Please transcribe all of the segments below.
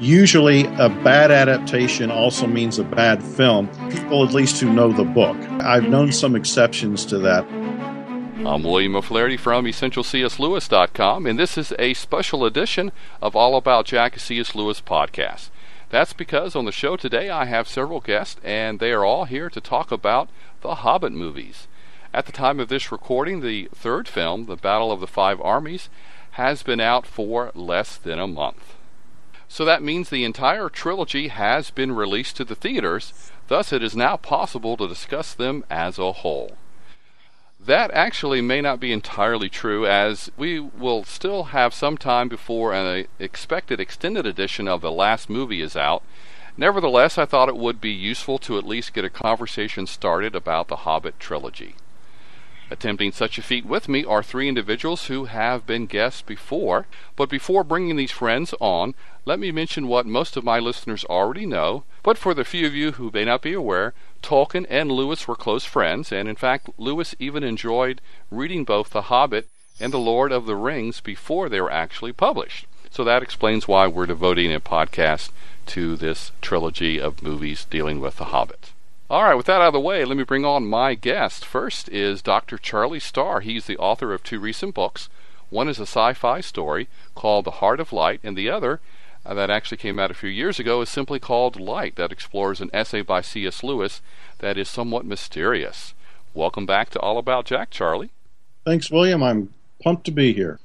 usually a bad adaptation also means a bad film. People, at least who know the book. I've known some exceptions to that. I'm William O'Flaherty from EssentialCSLewis.com, and this is a special edition of All About Jack C.S. Lewis podcast. That's because on the show today I have several guests, and they are all here to talk about the Hobbit movies. At the time of this recording, the third film, The Battle of the Five Armies, has been out for less than a month. So that means the entire trilogy has been released to the theaters, thus, it is now possible to discuss them as a whole. That actually may not be entirely true, as we will still have some time before an expected extended edition of the last movie is out. Nevertheless, I thought it would be useful to at least get a conversation started about the Hobbit trilogy. Attempting such a feat with me are three individuals who have been guests before. But before bringing these friends on, let me mention what most of my listeners already know. But for the few of you who may not be aware, Tolkien and Lewis were close friends, and in fact, Lewis even enjoyed reading both The Hobbit and The Lord of the Rings before they were actually published. So that explains why we're devoting a podcast to this trilogy of movies dealing with The Hobbit. All right, with that out of the way, let me bring on my guest. First is Dr. Charlie Starr. He's the author of two recent books. One is a sci fi story called The Heart of Light, and the other, uh, that actually came out a few years ago, is simply called Light, that explores an essay by C.S. Lewis that is somewhat mysterious. Welcome back to All About Jack, Charlie. Thanks, William. I'm pumped to be here.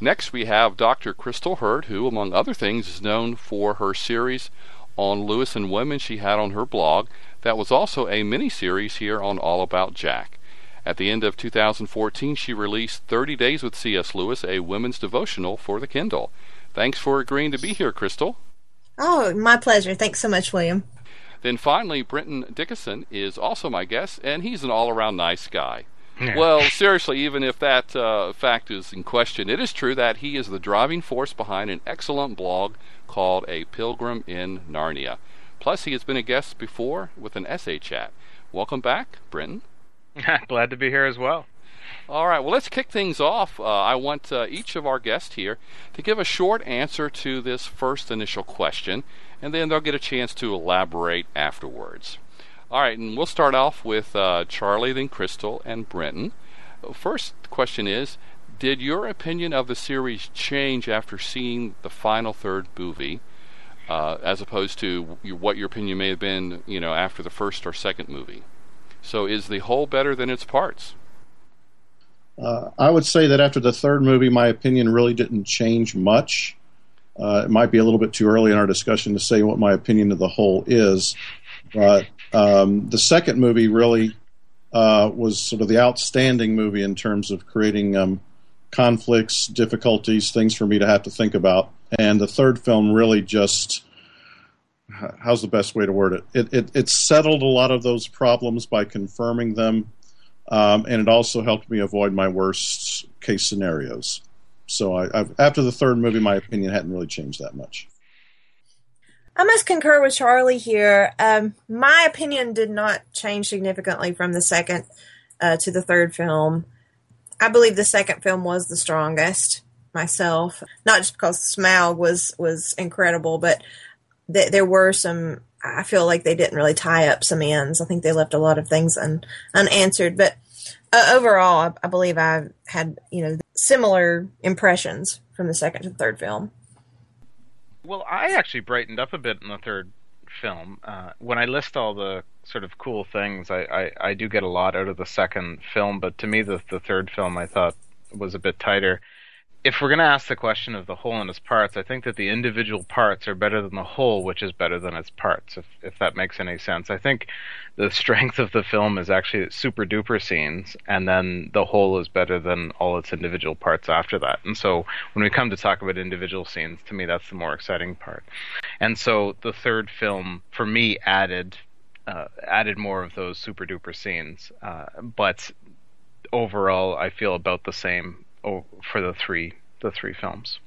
Next, we have Dr. Crystal Hurd, who, among other things, is known for her series on Lewis and women she had on her blog that was also a mini series here on All About Jack. At the end of 2014, she released 30 Days with C.S. Lewis, a women's devotional for the Kindle. Thanks for agreeing to be here, Crystal. Oh, my pleasure. Thanks so much, William. Then finally, Brenton Dickieson is also my guest, and he's an all around nice guy. Yeah. Well, seriously, even if that uh, fact is in question, it is true that he is the driving force behind an excellent blog called A Pilgrim in Narnia. Plus, he has been a guest before with an essay chat. Welcome back, Brenton. Glad to be here as well. All right, well, let's kick things off. Uh, I want uh, each of our guests here to give a short answer to this first initial question, and then they'll get a chance to elaborate afterwards. All right, and we'll start off with uh, Charlie, then Crystal, and Brenton. First question is Did your opinion of the series change after seeing the final third movie? uh, as opposed to what your opinion may have been, you know, after the first or second movie. So, is the whole better than its parts? Uh, I would say that after the third movie, my opinion really didn't change much. Uh, it might be a little bit too early in our discussion to say what my opinion of the whole is, but um, the second movie really uh, was sort of the outstanding movie in terms of creating um, conflicts, difficulties, things for me to have to think about. And the third film really just how's the best way to word it? It, it, it settled a lot of those problems by confirming them, um, and it also helped me avoid my worst case scenarios. So I, after the third movie, my opinion hadn't really changed that much. I must concur with Charlie here. Um, my opinion did not change significantly from the second uh, to the third film. I believe the second film was the strongest myself, not just because Smaug was was incredible, but th- there were some. I feel like they didn't really tie up some ends. I think they left a lot of things un- unanswered. But uh, overall, I, I believe I had you know similar impressions from the second to the third film. Well, I actually brightened up a bit in the third film. Uh, when I list all the sort of cool things, I, I, I, do get a lot out of the second film, but to me, the, the third film I thought was a bit tighter. If we're going to ask the question of the whole and its parts, I think that the individual parts are better than the whole, which is better than its parts, if, if that makes any sense. I think the strength of the film is actually super duper scenes, and then the whole is better than all its individual parts after that. And so when we come to talk about individual scenes, to me, that's the more exciting part. And so the third film, for me, added uh, added more of those super duper scenes. Uh, but overall, I feel about the same for the three the three films.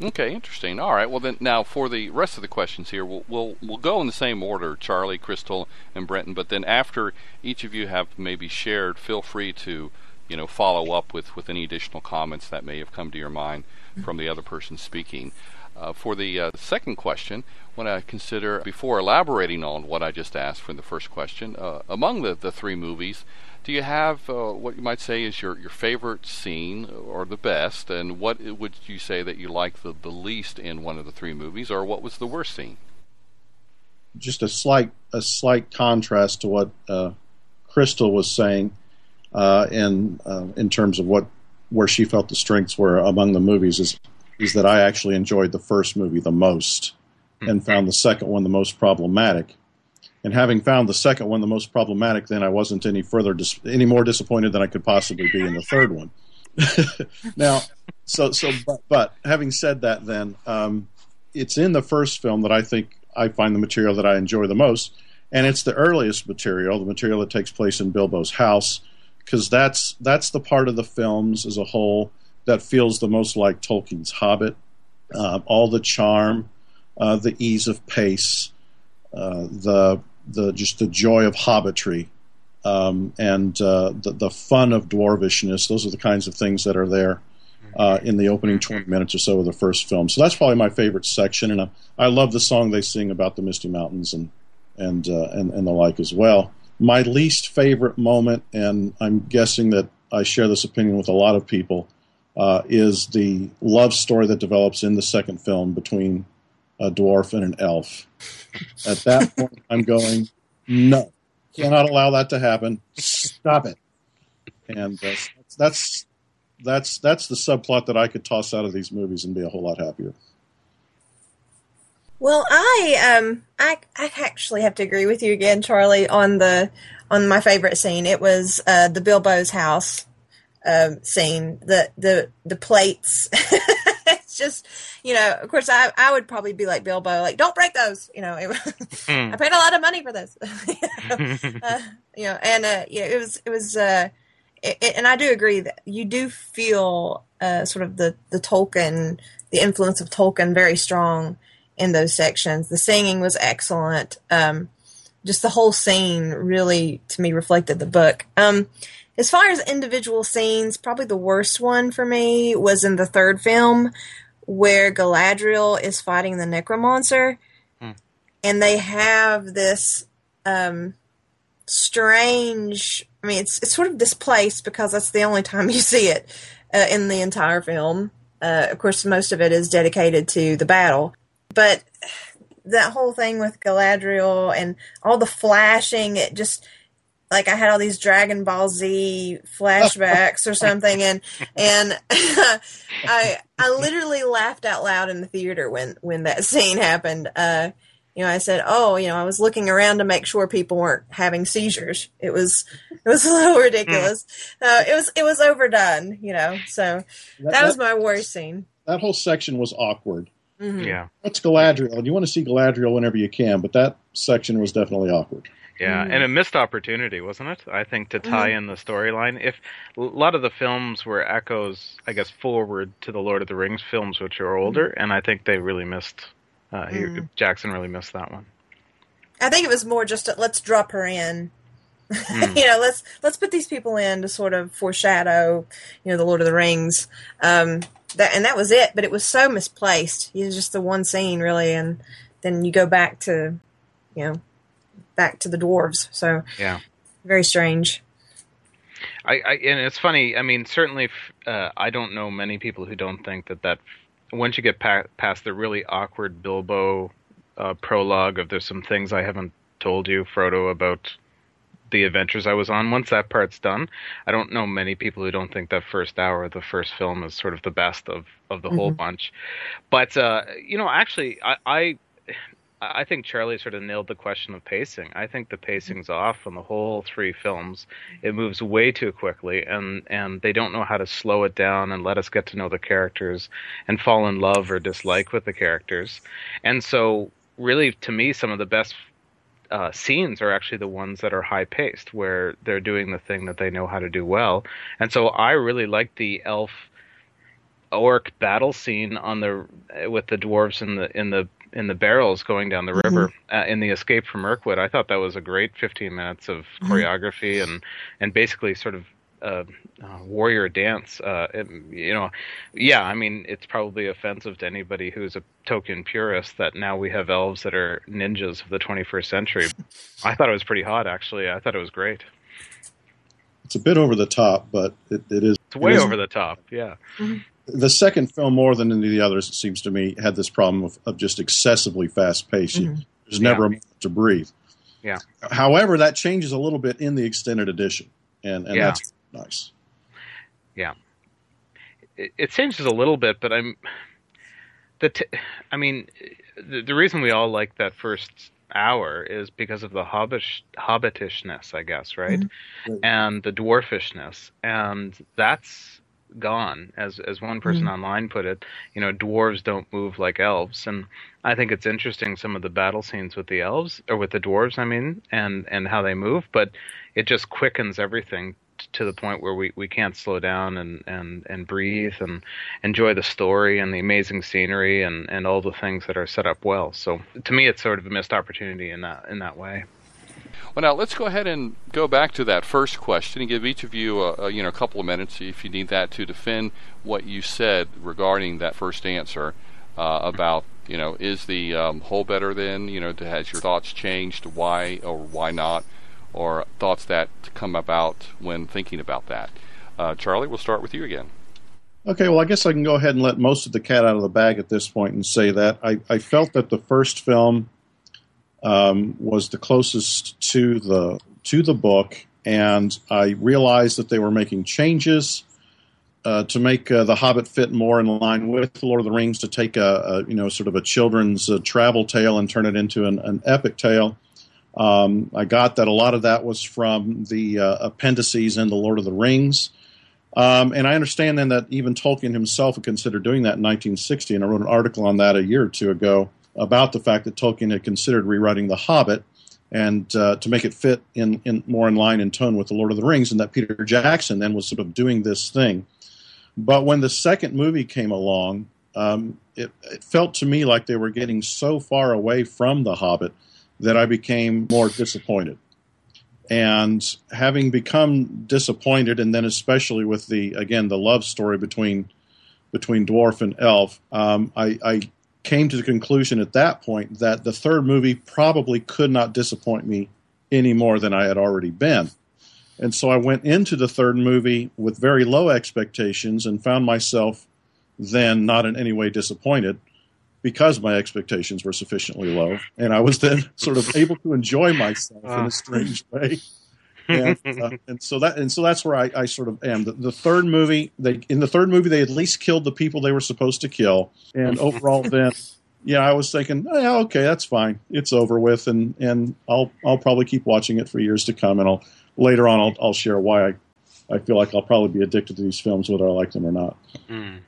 Okay, interesting. All right. Well, then now for the rest of the questions here, we'll we'll we'll go in the same order: Charlie, Crystal, and Brenton. But then after each of you have maybe shared, feel free to you know follow up with with any additional comments that may have come to your mind from the other person speaking. Uh, for the uh, second question, when I consider, before elaborating on what I just asked for the first question, uh, among the, the three movies, do you have uh, what you might say is your, your favorite scene or the best, and what would you say that you like the, the least in one of the three movies, or what was the worst scene? Just a slight a slight contrast to what uh, Crystal was saying, uh, in in terms of what where she felt the strengths were among the movies is is that I actually enjoyed the first movie the most and found the second one the most problematic. And having found the second one the most problematic, then I wasn't any further dis- any more disappointed than I could possibly be in the third one. now, so so but, but, having said that, then um, it's in the first film that I think I find the material that I enjoy the most, and it's the earliest material, the material that takes place in Bilbo's house, because that's that's the part of the films as a whole that feels the most like Tolkien's Hobbit. Uh, all the charm, uh, the ease of pace, uh, the the just the joy of hobbitry, um, and uh, the the fun of dwarvishness. Those are the kinds of things that are there uh, in the opening twenty minutes or so of the first film. So that's probably my favorite section, and I love the song they sing about the Misty Mountains and and and, and the like as well. My least favorite moment, and I'm guessing that I share this opinion with a lot of people, uh, is the love story that develops in the second film between a dwarf and an elf. At that point, I'm going, no, cannot allow that to happen. Stop it. And uh, that's that's that's the subplot that I could toss out of these movies and be a whole lot happier. Well, I um I I actually have to agree with you again, Charlie, on the on my favorite scene. It was uh, the Bilbo's house um, scene. The the the plates. it's just you know. Of course, I I would probably be like Bilbo, like don't break those. You know, mm. I paid a lot of money for this. uh, you know, and uh, yeah, it was it was. Uh, it, it, and I do agree that you do feel uh, sort of the the Tolkien, the influence of Tolkien, very strong in those sections. The singing was excellent. Um, just the whole scene really, to me, reflected the book. Um, as far as individual scenes, probably the worst one for me was in the third film where Galadriel is fighting the Necromancer. Hmm. And they have this um, strange. I mean, it's it's sort of displaced because that's the only time you see it uh, in the entire film. Uh, of course, most of it is dedicated to the battle, but that whole thing with Galadriel and all the flashing, it just like I had all these Dragon Ball Z flashbacks or something, and and I I literally laughed out loud in the theater when when that scene happened. Uh, you know, I said, "Oh, you know, I was looking around to make sure people weren't having seizures." It was it was a little ridiculous. Uh, it was it was overdone, you know. So that, that was my worst scene. That whole section was awkward. Mm-hmm. Yeah, that's Galadriel. You want to see Galadriel whenever you can, but that section was definitely awkward. Yeah, mm. and a missed opportunity, wasn't it? I think to tie mm. in the storyline. If a lot of the films were echoes, I guess, forward to the Lord of the Rings films, which are older, mm. and I think they really missed. Uh, he, mm. Jackson really missed that one. I think it was more just a, let's drop her in. Mm. you know, let's let's put these people in to sort of foreshadow, you know, the Lord of the Rings. Um, that and that was it. But it was so misplaced. It was just the one scene, really, and then you go back to, you know, back to the dwarves. So yeah, very strange. I, I and it's funny. I mean, certainly, uh, I don't know many people who don't think that that once you get pa- past the really awkward Bilbo uh, prologue of there's some things I haven't told you, Frodo, about the adventures I was on. Once that part's done, I don't know many people who don't think that first hour of the first film is sort of the best of of the mm-hmm. whole bunch. But uh, you know, actually, I, I I think Charlie sort of nailed the question of pacing. I think the pacing's off on the whole three films. It moves way too quickly, and and they don't know how to slow it down and let us get to know the characters and fall in love or dislike with the characters. And so, really, to me, some of the best uh, scenes are actually the ones that are high paced, where they're doing the thing that they know how to do well. And so, I really like the elf orc battle scene on the with the dwarves in the in the in the barrels going down the mm-hmm. river uh, in the escape from Mirkwood. I thought that was a great 15 minutes of mm-hmm. choreography and and basically sort of a, a warrior dance. Uh, it, you know, yeah, I mean, it's probably offensive to anybody who's a Tolkien purist that now we have elves that are ninjas of the 21st century. I thought it was pretty hot, actually. I thought it was great. It's a bit over the top, but it, it is. It's way it is, over the top, yeah. Mm-hmm. The second film, more than any of the others, it seems to me, had this problem of, of just excessively fast pace. Mhm. There's never Yeah. a moment to breathe. Yeah. However, that changes a little bit in the extended edition, and, and Yeah. that's nice. Yeah. It, it changes a little bit, but I'm the. T- I mean, the, the reason we all like that first hour is because of the hobbish, hobbitishness, I guess, right? Right. And the dwarfishness, and that's gone. As as one mm-hmm. person online put it, you know, dwarves don't move like elves, and I think it's interesting some of the battle scenes with the elves or with the dwarves. I mean, and and how they move, but it just quickens everything t- to the point where we, we can't slow down and, and, and breathe and enjoy the story and the amazing scenery and, and all the things that are set up well. So to me, it's sort of a missed opportunity in that in that way. Well, now let's go ahead and go back to that first question and give each of you a, a you know a couple of minutes if you need that to defend what you said regarding that first answer uh, about you know is the um, whole better than you know has your thoughts changed why or why not or thoughts that come about when thinking about that. Uh, Charlie, we'll start with you again. Okay, well, I guess I can go ahead and let most of the cat out of the bag at this point and say that I, I felt that the first film um, was the closest to the to the book, and I realized that they were making changes uh, to make uh, the Hobbit fit more in line with Lord of the Rings, to take a, a you know sort of a children's uh, travel tale and turn it into an, an epic tale. Um, I got that a lot of that was from the uh, appendices in the Lord of the Rings. Um, and I understand then that even Tolkien himself considered doing that in 1960, and I wrote an article on that a year or two ago about the fact that Tolkien had considered rewriting The Hobbit and uh, to make it fit in, in more in line in tone with The Lord of the Rings, and that Peter Jackson then was sort of doing this thing. But when the second movie came along, um, it, it felt to me like they were getting so far away from The Hobbit that I became more disappointed and having become disappointed, and then especially with the again the love story between between dwarf and elf, um, I, I came to the conclusion at that point that the third movie probably could not disappoint me any more than I had already been. And so I went into the third movie with very low expectations and found myself then not in any way disappointed because my expectations were sufficiently low. And I was then sort of able to enjoy myself in a ah. strange way. And, uh, and so that and so that's where I, I sort of am. The, the third movie, they in the third movie they at least killed the people they were supposed to kill, and overall then, yeah, I was thinking, oh, yeah, okay, that's fine, it's over with, and and I'll I'll probably keep watching it for years to come, and I'll later on I'll I'll share why I I feel like I'll probably be addicted to these films whether I like them or not. Mm.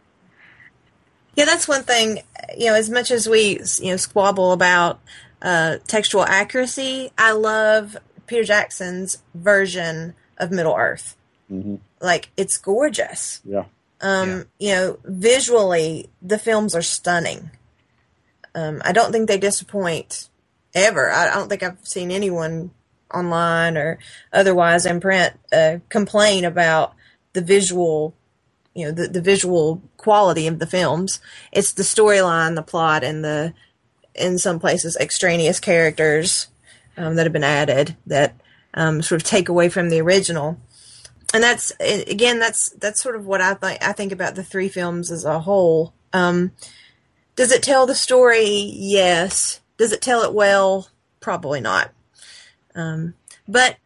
Yeah, that's one thing. You know, as much as we you know squabble about uh, textual accuracy, I love Peter Jackson's version of Middle Earth. hmm Like it's gorgeous. Yeah. Um, Yeah. You know, visually the films are stunning. Um, I don't think they disappoint ever. I, I don't think I've seen anyone online or otherwise in print uh, complain about the visual you know the, the visual quality of the films it's the storyline the plot and the in some places extraneous characters um, that have been added that um, sort of take away from the original. And that's again that's that's sort of what i think i think about the three films as a whole. Um, does it tell the story? Yes. Does it tell it well? Probably not. Um, but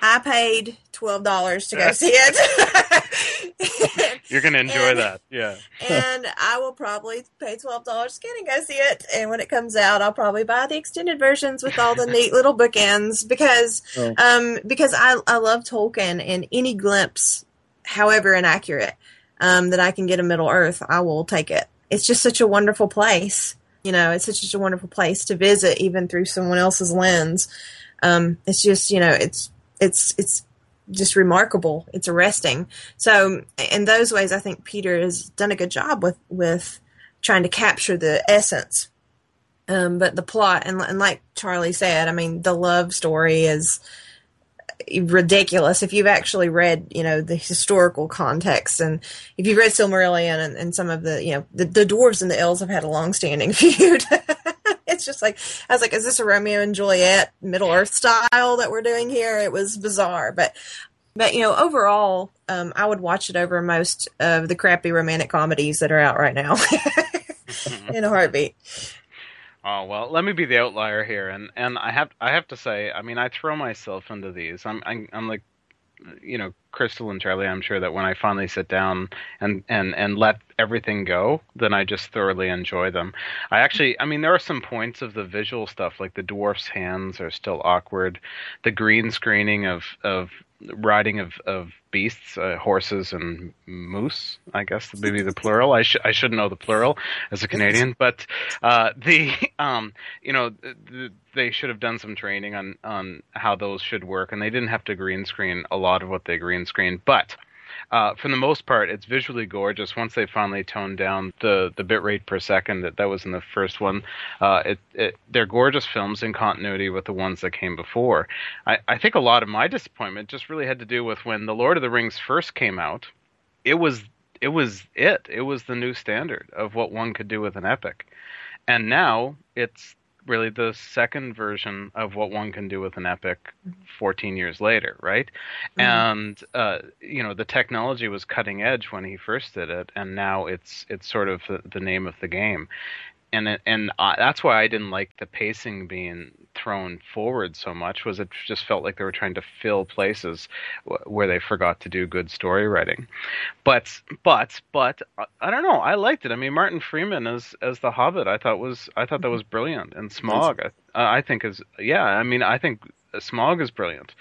i paid $12 to go see it You're gonna enjoy And- that, yeah. and I will probably pay twelve dollars to get and go see it. And when it comes out, I'll probably buy the extended versions with all the neat little bookends because Oh. um, because I I love Tolkien and any glimpse, however inaccurate, um, that I can get of Middle Earth, I will take it. It's just such a wonderful place. You know, it's such a wonderful place to visit, even through someone else's lens. Um, it's just you know, it's it's it's just remarkable. It's arresting. So in those ways, I think Peter has done a good job with with trying to capture the essence. Um, but the plot and, and like Charlie said, I mean, the love story is ridiculous if you've actually read, you know, the historical context and if you've read Silmarillion and, and some of the, you know, the, the dwarves and the elves have had a long-standing feud. It's just like I was like, is this a Romeo and Juliet Middle Earth style that we're doing here? It was bizarre, but but you know, overall, um, I would watch it over most of the crappy romantic comedies that are out right now in a heartbeat. Oh well, let me be the outlier here, and and I have I have to say, I mean, I throw myself into these. I'm I'm, I'm like, you know, Crystal and Charlie. I'm sure that when I finally sit down and and and let everything go, then I just thoroughly enjoy them. I actually, I mean, there are some points of the visual stuff, like the dwarf's hands are still awkward. The green screening of of riding of, of beasts, uh, horses and moose. I guess maybe the plural. I should I should know the plural as a Canadian, but uh, the um, you know the, they should have done some training on on how those should work, and they didn't have to green screen a lot of what they green screen, but uh, for the most part, it's visually gorgeous. Once they finally toned down the the bit rate per second that that was in the first one, uh, it, it they're gorgeous films in continuity with the ones that came before. I, I think a lot of my disappointment just really had to do with when the Lord of the Rings first came out. It was it was it. It was the new standard of what one could do with an epic, and now it's really the second version of what one can do with an epic 14 years later right mm-hmm. and uh, you know the technology was cutting edge when he first did it and now it's it's sort of the, the name of the game and it, and uh, that's why I didn't like the pacing being thrown forward so much was it just felt like they were trying to fill places w- where they forgot to do good story writing. But but but I don't know. I liked it. I mean, Martin Freeman as as the Hobbit, I thought was I thought that was brilliant. And Smaug, I, I think is yeah. I mean, I think Smaug is brilliant.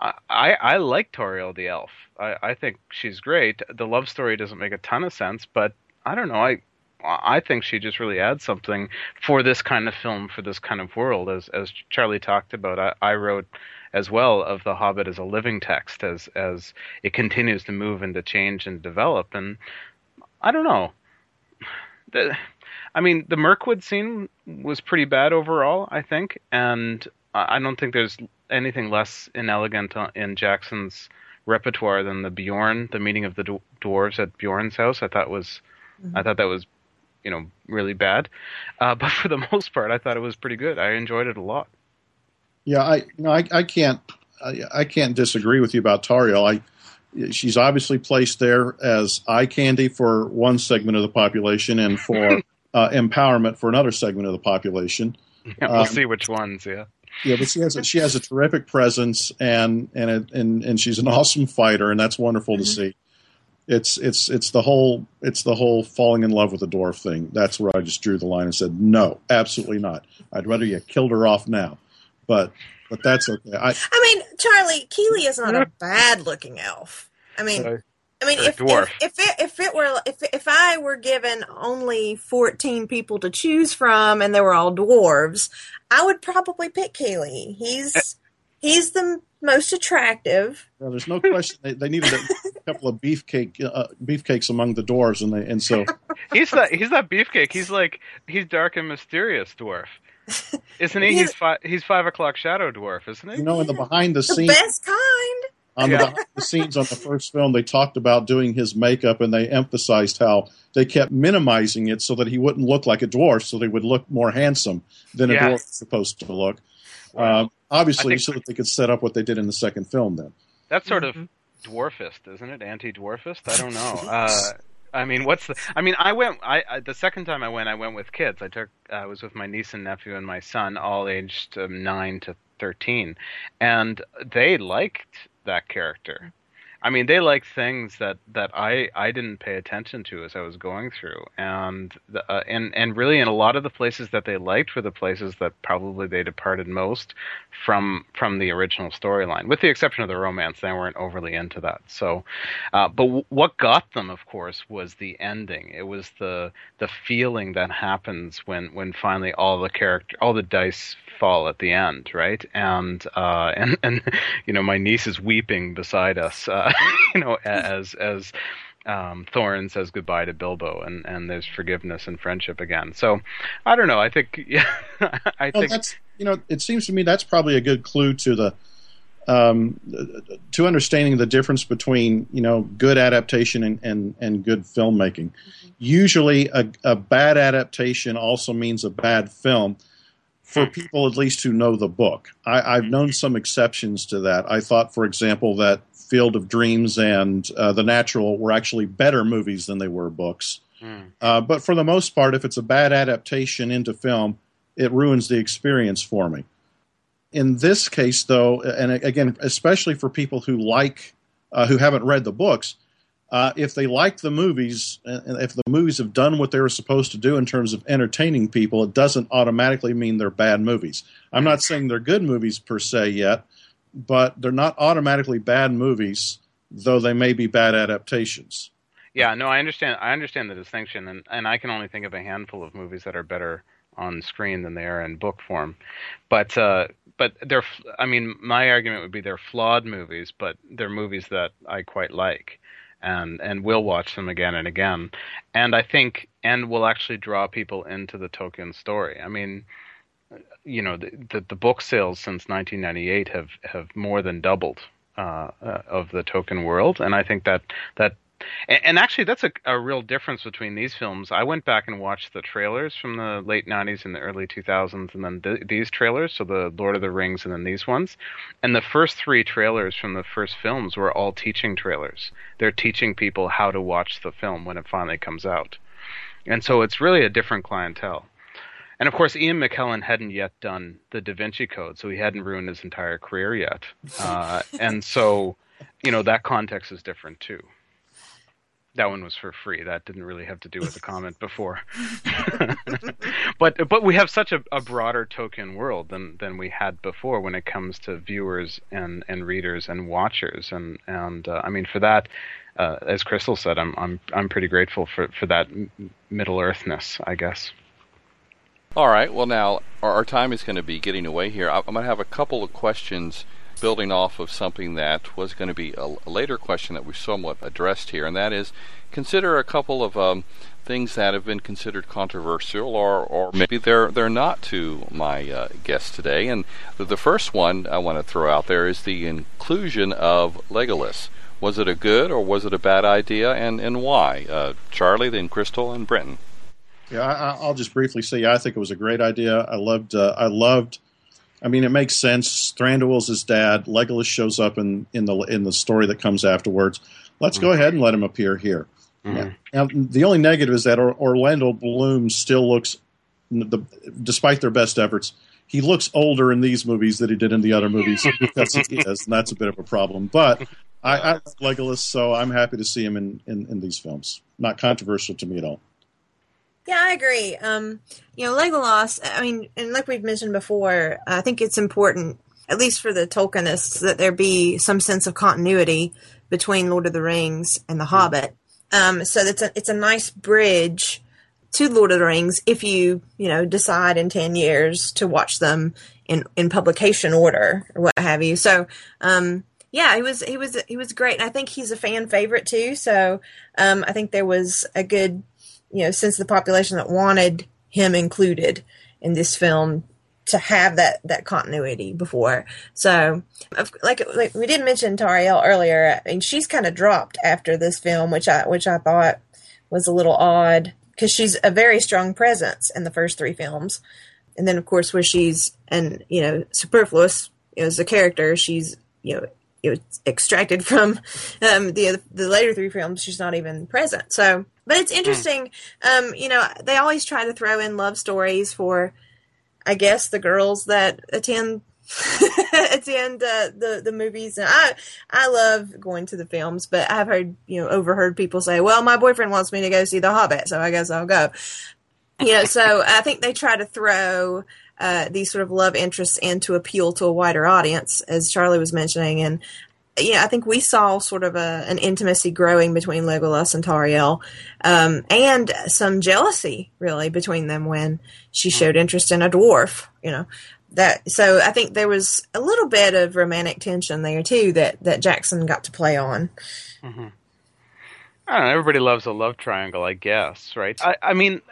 I I, I like Tauriel the elf. I I think she's great. The love story doesn't make a ton of sense, but I don't know. I I think she just really adds something for this kind of film, for this kind of world. As as Charlie talked about, I, I wrote as well of the Hobbit as a living text, as as it continues to move and to change and develop. And I don't know. The, I mean, the Mirkwood scene was pretty bad overall, I think, and I don't think there's anything less inelegant in Jackson's repertoire than the Beorn, the meeting of the dwarves at Beorn's house. I thought was, mm-hmm. I thought that was you know really bad. Uh, but for the most part, I thought it was pretty good. I enjoyed it a lot. Yeah, I you know I, I can't I, I can't disagree with you about Tauriel. I she's obviously placed there as eye candy for one segment of the population and for uh, empowerment for another segment of the population. Yeah, we'll um, see which ones. Yeah. Yeah, but she has a, she has a terrific presence and and it, and and she's an awesome fighter, and that's wonderful mm-hmm. to see it's it's it's the whole it's the whole falling in love with the dwarf thing. That's where I just drew the line and said no, absolutely not. I'd rather you killed her off now, but but that's okay. I, I mean, Charlie Kili is not a mm-hmm. bad looking elf. I mean. I mean, if, if, if it if it were if if I were given only fourteen people to choose from and they were all dwarves, I would probably pick Kili. He's he's the most attractive. Well, there's no question they, they needed a couple of beefcake uh, beefcakes among the dwarves, and they and so he's that he's that beefcake. He's like he's dark and mysterious dwarf, isn't he? He's he's, fi- he's five o'clock shadow dwarf, isn't he? You know, in the behind the, the scenes, best kind. On yeah. the behind the scenes on the first film, they talked about doing his makeup, and they emphasized how they kept minimizing it so that he wouldn't look like a dwarf, so they would look more handsome than a yes. dwarf is supposed to look. Wow. Um, obviously, so that they could set up what they did in the second film. Then that's sort mm-hmm. of dwarfist, isn't it? Anti-dwarfist? I don't know. Uh, I mean, what's the? I mean, I went. I, I, the second time I went, I went with kids. I took. I was with my niece and nephew and my son, all aged um, nine to thirteen, and they liked that character. I mean, they like things that, that I, I didn't pay attention to as I was going through, and the, uh, and and really, in a lot of the places that they liked were the places that probably they departed most from from the original storyline, with the exception of the romance. They weren't overly into that. So, uh, but w- what got them, of course, was the ending. It was the the feeling that happens when when finally all the character, all the dice fall at the end, right? And uh, and and you know, my niece is weeping beside us, uh, you know, as as um, Thorin says goodbye to Bilbo, and, and there's forgiveness and friendship again. So, I don't know. I think, yeah, I well, think that's you know, it seems to me that's probably a good clue to the um, to understanding the difference between you know good adaptation and and, and good filmmaking. Mm-hmm. Usually, a, a bad adaptation also means a bad film for hmm. people at least who know the book. I, have known some exceptions to that. I thought, for example, that Field of Dreams and uh, The Natural were actually better movies than they were books. Mm. Uh, but for the most part, if it's a bad adaptation into film, it ruins the experience for me. In this case, though, and again, especially for people who like, uh, who haven't read the books, uh, if they like the movies, and if the movies have done what they were supposed to do in terms of entertaining people, it doesn't automatically mean they're bad movies. I'm not saying they're good movies per se yet, but they're not automatically bad movies, though they may be bad adaptations. Yeah, no, I understand. I understand the distinction, and and I can only think of a handful of movies that are better on screen than they are in book form. But uh, but they're. I mean, my argument would be they're flawed movies, but they're movies that I quite like, and and will watch them again and again. And I think and will actually draw people into the Tolkien story. I mean, you know, the, the, the book sales since 1998 have have more than doubled uh, uh, of the Tolkien world, and I think that that and, actually, that's a, a real difference between these films. I went back and watched the trailers from the late 90s and the early 2000s, and then th- these trailers, so the Lord of the Rings and then these ones. And the first three trailers from the first films were all teaching trailers. They're teaching people how to watch the film when it finally comes out. And so it's really a different clientele. And of course, Ian McKellen hadn't yet done the Da Vinci Code, so he hadn't ruined his entire career yet. Uh, and so, you know, that context is different too that one was for free. That didn't really have to do with the comment before. but but we have such a, a, broader Tolkien world than than we had before when it comes to viewers and, and readers and watchers and and uh, I mean for that, uh, as Crystal said, I'm I'm I'm pretty grateful for for that Middle Earthness, I guess. All right. Well, now our, time is going to be getting away here. I'm going to have a couple of questions building off of something that was going to be a, a later question that we somewhat addressed here, and that is consider a couple of um, things that have been considered controversial, or, or maybe they're they're not to my uh, guest today. And the, the first one I want to throw out there is the inclusion of Legolas. Was it a good or was it a bad idea, and and why? Uh, Charlie, then Crystal, and Brenton. Yeah, I, will just briefly say I think it was a great idea. I loved uh, I loved I mean, it makes sense. Thranduil's his dad. Legolas shows up in, in the in the story that comes afterwards. Let's mm-hmm. go ahead and let him appear here. Mm-hmm. Now, the only negative is that Orlando Bloom still looks, the, despite their best efforts, he looks older in these movies than he did in the other movies because he is, and that's a bit of a problem. But I, I like Legolas, so I'm happy to see him in, in, in these films. Not controversial to me at all. Yeah, I agree. Um, you know, Legolas. I mean, and like we've mentioned before, I think it's important, at least for the Tolkienists, that there be some sense of continuity between Lord of the Rings and The. Hobbit. Um, so it's a it's a nice bridge to Lord of the Rings if you you know decide in ten years to watch them in in publication order or what have you. So. Um, yeah, he was he was he was great, and I think he's a fan favorite too. So um, I think there was a good you know, since the population that wanted him included in this film to have that that continuity before. So, like like we did mention Tauriel earlier. I mean, she's kind of dropped after this film, which I which I thought was a little odd because she's a very strong presence in the first three films, and then of course where she's and you know superfluous you know, as a character, she's you know it was extracted from um, the the later three films. She's not even present. So, but it's hmm. interesting. Mm. Um, you know, they always try to throw in love stories for, I guess, the girls that attend attend uh, the the movies. And I I love going to the films, but I've heard you know overheard people say, "Well, my boyfriend wants me to go see The Hobbit, so I guess I'll go." You know, so I think they try to throw uh, these sort of love interests and to appeal to a wider audience, as Charlie was mentioning. And yeah, I think we saw sort of a, an intimacy growing between Legolas and Tauriel, um, and some jealousy really between them when she showed interest in a dwarf. You know that. So I think there was a little bit of romantic tension there too that that Jackson got to play on. Mm-hmm. I don't know. Everybody loves a love triangle, I guess, right? I, I mean,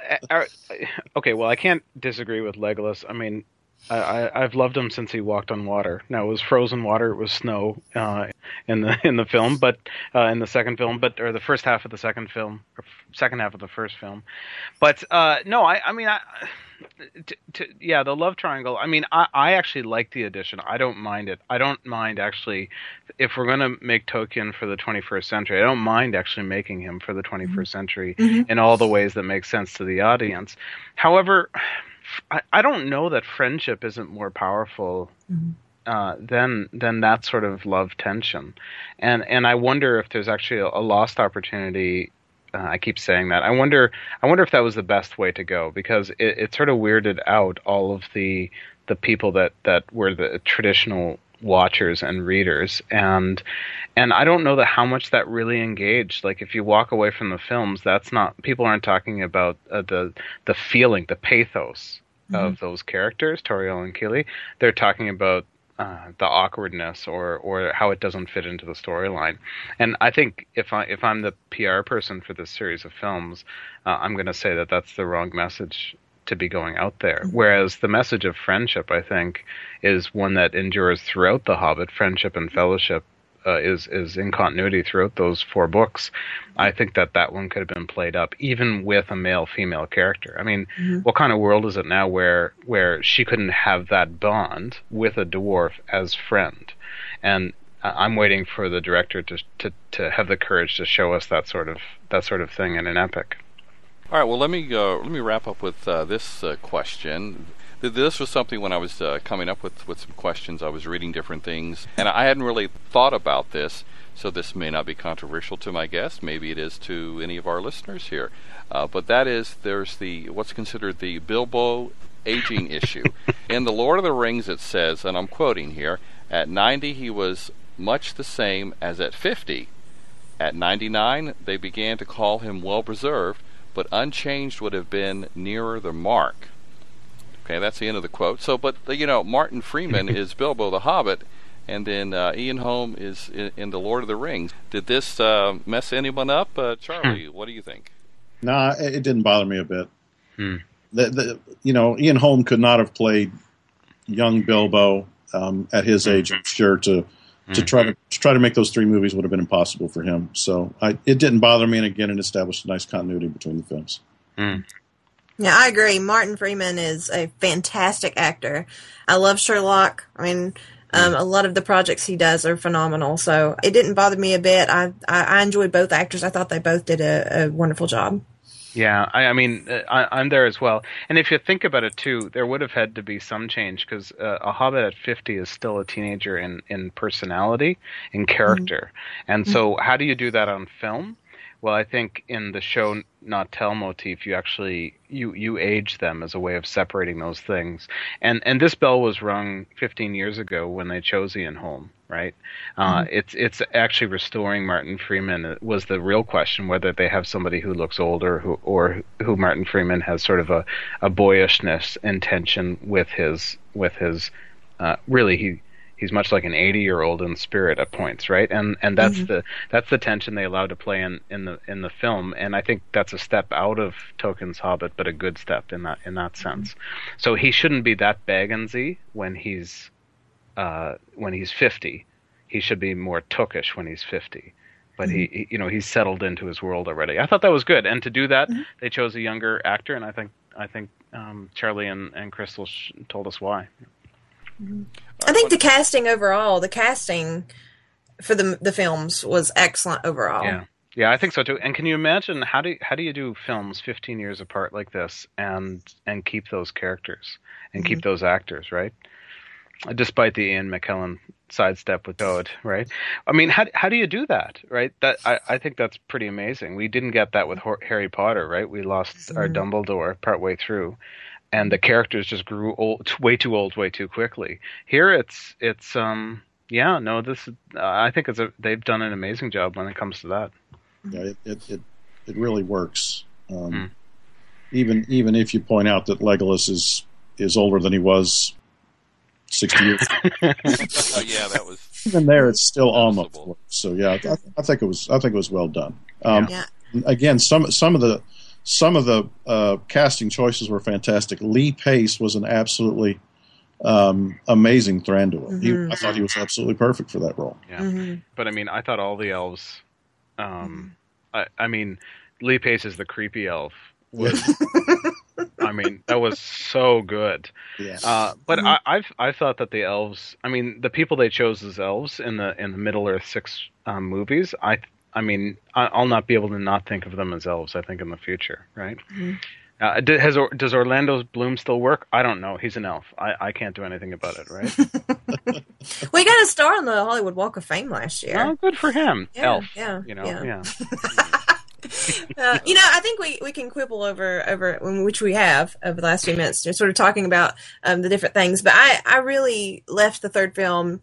okay. Well, I can't disagree with Legolas. I mean, I, I, have loved him since he walked on water. Now it was frozen water, it was snow uh, in the in the film, but uh, in the second film, but or the first half of the second film, or second half of the first film. But uh, no, I, I mean, I, to, to, yeah, the love triangle. I mean, I, I actually like the addition. I don't mind it. I don't mind actually if we're going to make Tolkien for the 21st century. I don't mind actually making him for the 21st mm-hmm. century mm-hmm. in all the ways that make sense to the audience. However I, I don't know that friendship isn't more powerful mm-hmm. uh, than than that sort of love tension, and and I wonder if there's actually a, a lost opportunity. Uh, I keep saying that. I wonder. I wonder if that was the best way to go because it, it sort of weirded out all of the the people that that were the traditional watchers and readers and and I don't know that how much that really engaged. Like if you walk away from the films, that's not people aren't talking about uh, the the feeling, the pathos mm-hmm. of those characters, Tauriel and Kili. They're talking about uh, the awkwardness or or how it doesn't fit into the storyline. And I think if I if I'm the PR person for this series of films, uh, I'm going to say that that's the wrong message to be going out there. Mm-hmm. Whereas the message of friendship, I think, is one that endures throughout The Hobbit. Friendship and fellowship uh, is is in continuity throughout those four books. I think that that one could have been played up even with a male female character. I mean, mm-hmm. what kind of world is it now where where she couldn't have that bond with a dwarf as friend? And I'm waiting for the director to to to have the courage to show us that sort of that sort of thing in an epic. All right. Well, let me uh, let me wrap up with uh, this uh, question this was something when I was uh, coming up with, with some questions, I was reading different things, and I hadn't really thought about this, so this may not be controversial to my guest. Maybe it is to any of our listeners here. Uh, but that is, there's the what's considered the Bilbo aging issue. In The Lord of the Rings, it says, and I'm quoting here, at 90 he was much the same as at 50. At 99, they began to call him well preserved, but unchanged would have been nearer the mark. Okay, that's the end of the quote. So, but you know, Martin Freeman is Bilbo the Hobbit, and then uh, Ian Holm is in, in, the Lord of the Rings. Did this uh, mess anyone up, uh, Charlie? Hmm. what do you think? No, nah, it didn't bother me a bit. Hmm. The, the, you know, Ian Holm could not have played young Bilbo um, at his age. I'm sure to to hmm. try to, to, try to make those three movies would have been impossible for him. So I, it didn't bother me, and again, it established a nice continuity between the films. Yeah, I agree. Martin Freeman is a fantastic actor. I love Sherlock. I mean, um, a lot of the projects he does are phenomenal. So it didn't bother me a bit. I I, I enjoyed both actors. I thought they both did a, a wonderful job. Yeah, I, I mean, uh, I, am there as well. And if you think about it too, there would have had to be some change because uh, a Hobbit at 50 is still a teenager in in personality, in character. Mm-hmm. And so, mm-hmm. how do you do that on film? Well, I think in the show not tell motif, you actually you you age them as a way of separating those things. And and this bell was rung 15 years ago when they chose Ian Holm, right? Uh, mm-hmm. It's it's actually restoring Martin Freeman was the real question whether they have somebody who looks older who or who Martin Freeman has sort of a, a boyishness intention with his with his uh, really he he's much like an 80 year old in spirit at points right and and that's mm-hmm. the that's the tension they allowed to play in in the in the film and i think that's a step out of tolkien's hobbit but a good step in that in that sense mm-hmm. so he shouldn't be that bagginsy when he's uh when he's 50 he should be more tookish when he's 50 but mm-hmm. he, he, you know he's settled into his world already i thought that was good and to do that mm-hmm. they chose a younger actor and i think i think um, charlie and, and crystal sh- told us why I think the casting overall, the casting for the the films was excellent overall. Yeah. Yeah, I think so too. And can you imagine how do how do you do films 15 years apart like this and and keep those characters and mm-hmm. keep those actors, right? Despite the Ian McKellen sidestep with Toad, right? I mean, how how do you do that, right? That I, I think that's pretty amazing. We didn't get that with Harry Potter, right? We lost mm-hmm. our Dumbledore partway through, and the characters just grew old, way too old, way too quickly. Here, it's it's um yeah no this uh, I think it's a they've done an amazing job when it comes to that. Yeah, it it it, it really works. Um, mm. Even even if you point out that Legolas is is older than he was sixty years. uh, yeah, that was even there. It's still almost so. Yeah, I, I, think it was I think it was well done. Um, yeah. Again, some some of the some of the uh, casting choices were fantastic. Lee Pace was an absolutely um, amazing Thranduil. Mhm. He, I thought he was absolutely perfect for that role. Yeah. Mhm. But I mean, I thought all the elves. Um, I, I mean, Lee Pace is the creepy elf. Was, I mean, that was so good. Yeah. Uh, but Mhm. I, I've I thought that the elves. I mean, the people they chose as elves in the in the Middle Earth six um, movies. I I mean, I'll not be able to not think of them as elves. I think in the future, right? Mhm. Uh, has Or- does Orlando Bloom still work? I don't know. He's an elf. I, I can't do anything about it, right? we got a star on the Hollywood Walk of Fame last year. oh, good for him. Yeah, elf. yeah, You know. yeah. Yeah. Uh, you know, I think we, we can quibble over over which we have over the last few minutes, just sort of talking about um, the different things. But I I really left the third film,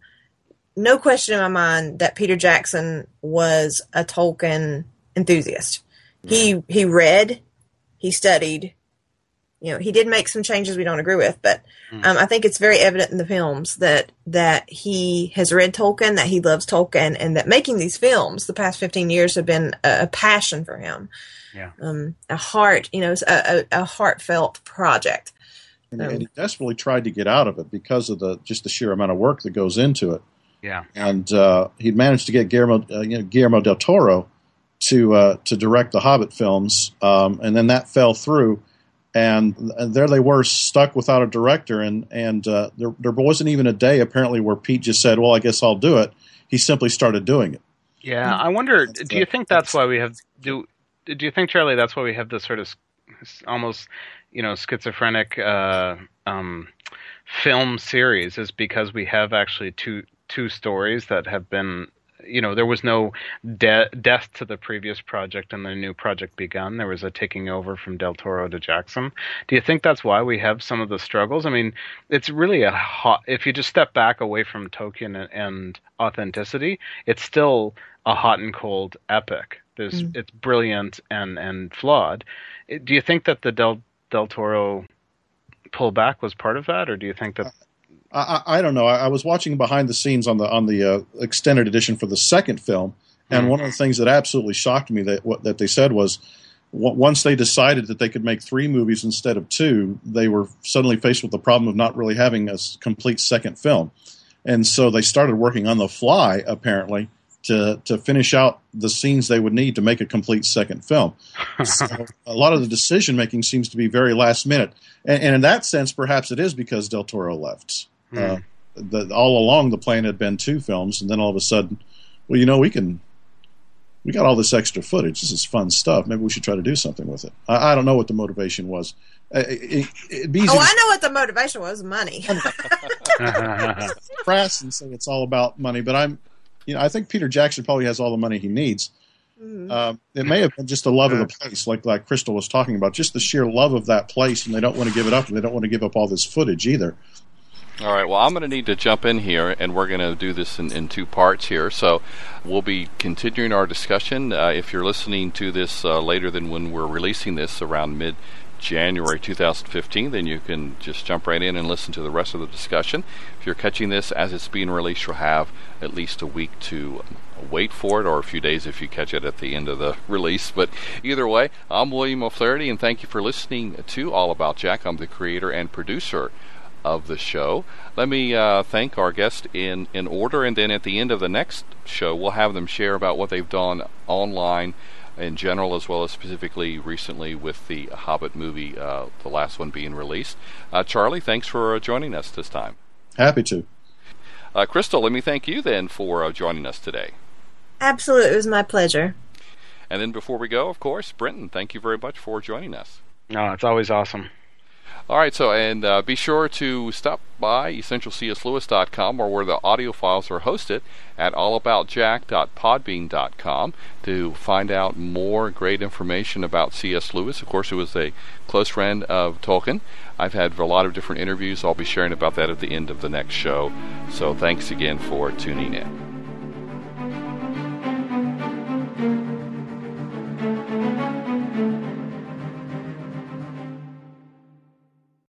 no question in my mind that Peter Jackson was a Tolkien enthusiast. He he read, he studied. You know, he did make some changes we don't agree with, but Mm. um, I think it's very evident in the films that that he has read Tolkien, that he loves Tolkien, and that making these films the past fifteen years have been a, a passion for him. Yeah. um, a heart, you know, a, a, a heartfelt project. and, and he desperately tried to get out of it because of the just the sheer amount of work that goes into it. Yeah. and uh, he'd managed to get Guillermo, uh, you know, Guillermo del Toro to uh, to direct the Hobbit films, um, and then that fell through, and, and there they were stuck without a director, and and uh, there there wasn't even a day apparently where Pete just said, "Well, I guess I'll do it." He simply started doing it. Yeah, I wonder. That's Do you think that's why we have do? Do you think Charlie? That's why we have this sort of almost, you know, schizophrenic uh, um, film series is because we have actually two two stories that have been. You know, there was no de- death to the previous project and the new project begun. There was a taking over from Del Toro to Jackson. Do you think that's why we have some of the struggles? I mean, it's really a hot. If you just step back away from Tolkien and, and authenticity, it's still a hot and cold epic. There's Mm. it's brilliant and and flawed. Do you think that the Del Del Toro pullback was part of that, or do you think that? I, I, don't know. I, I was watching behind the scenes on the on the uh, extended edition for the second film, and Mhm. one of the things that absolutely shocked me that what that they said was w- once they decided that they could make three movies instead of two, they were suddenly faced with the problem of not really having a complete second film, and so they started working on the fly apparently to to finish out the scenes they would need to make a complete second film. So a lot of the decision making seems to be very last minute, and, and in that sense, perhaps it is because Del Toro left. Uh, the, all along, the plan had been two films, and then all of a sudden, well, you know, we can. We got all this extra footage. This is fun stuff. Maybe we should try to do something with it. I, I don't know what the motivation was. Uh, It, it, would be Oh, to I know what the motivation was: money. press and say it's all about money, but I'm, you know, I think Peter Jackson probably has all the money he needs. Mhm. Uh, it may have been just the love of the place, like like Crystal was talking about, just the sheer love of that place, and they don't want to give it up, and they don't want to give up all this footage either. All right. Well, I'm going to need to jump in here, and we're going to do this in, in two parts here. So we'll be continuing our discussion. Uh, if you're listening to this uh, later than when we're releasing this, around mid January 2015, then you can just jump right in and listen to the rest of the discussion. If you're catching this as it's being released, you'll have at least a week to wait for it, or a few days if you catch it at the end of the release. But either way, I'm William O'Flaherty, and thank you for listening to All About Jack. I'm the creator and producer of the show. Let me uh, thank our guest in, in order, and then at the end of the next show, we'll have them share about what they've done online in general, as well as specifically recently with the Hobbit movie, uh, the last one being released. Uh, Charlie, thanks for uh, joining us this time. Happy to. Uh, Crystal, let me thank you then for uh, joining us today. Absolutely, it was my pleasure. And then before we go, of course, Brenton, thank you very much for joining us. no, it's always awesome. All right, so and uh, be sure to stop by essentialcslewis.com or where the audio files are hosted at allaboutjack.podbean.com to find out more great information about C.S. Lewis. Of course, who was a close friend of Tolkien. I've had a lot of different interviews. I'll be sharing about that at the end of the next show. So thanks again for tuning in.